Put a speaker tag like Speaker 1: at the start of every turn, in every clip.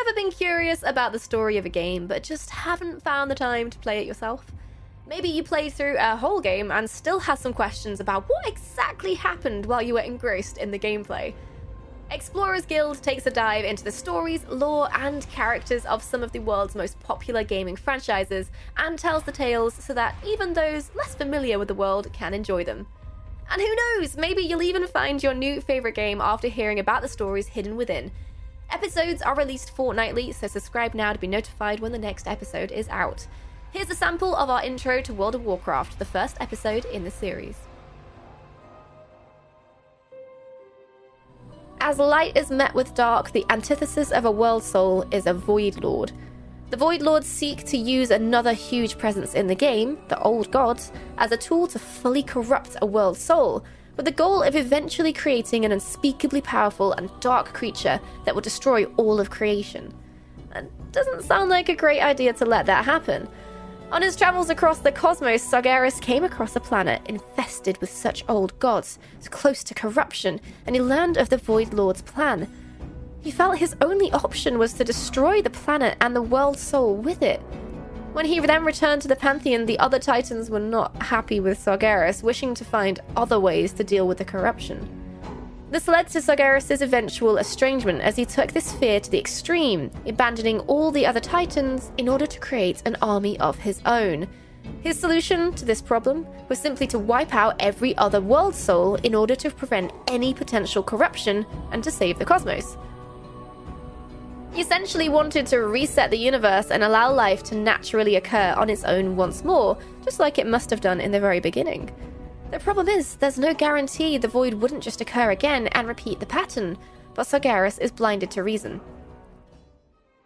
Speaker 1: ever been curious about the story of a game but just haven't found the time to play it yourself? Maybe you played through a whole game and still have some questions about what exactly happened while you were engrossed in the gameplay. Explorers Guild takes a dive into the stories, lore, and characters of some of the world's most popular gaming franchises and tells the tales so that even those less familiar with the world can enjoy them. And who knows, maybe you'll even find your new favourite game after hearing about the stories hidden within. Episodes are released fortnightly, so subscribe now to be notified when the next episode is out. Here's a sample of our intro to World of Warcraft, the first episode in the series. As light is met with dark, the antithesis of a world soul is a Void Lord. The Void Lords seek to use another huge presence in the game, the Old Gods, as a tool to fully corrupt a world soul, with the goal of eventually creating an unspeakably powerful and dark creature that will destroy all of creation. It doesn't sound like a great idea to let that happen. On his travels across the cosmos, Sargeras came across a planet infested with such old gods, close to corruption, and he learned of the Void Lord's plan. He felt his only option was to destroy the planet and the world soul with it. When he then returned to the Pantheon, the other Titans were not happy with Sargeras, wishing to find other ways to deal with the corruption. This led to Sargeras' eventual estrangement as he took this fear to the extreme, abandoning all the other Titans in order to create an army of his own. His solution to this problem was simply to wipe out every other world soul in order to prevent any potential corruption and to save the cosmos. Essentially wanted to reset the universe and allow life to naturally occur on its own once more, just like it must have done in the very beginning. The problem is, there's no guarantee the void wouldn't just occur again and repeat the pattern, but Sargeras is blinded to reason.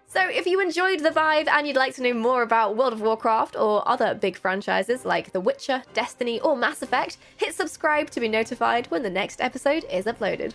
Speaker 1: So, if you enjoyed the vibe and you'd like to know more about World of Warcraft or other big franchises like The Witcher, Destiny, or Mass Effect, hit subscribe to be notified when the next episode is uploaded.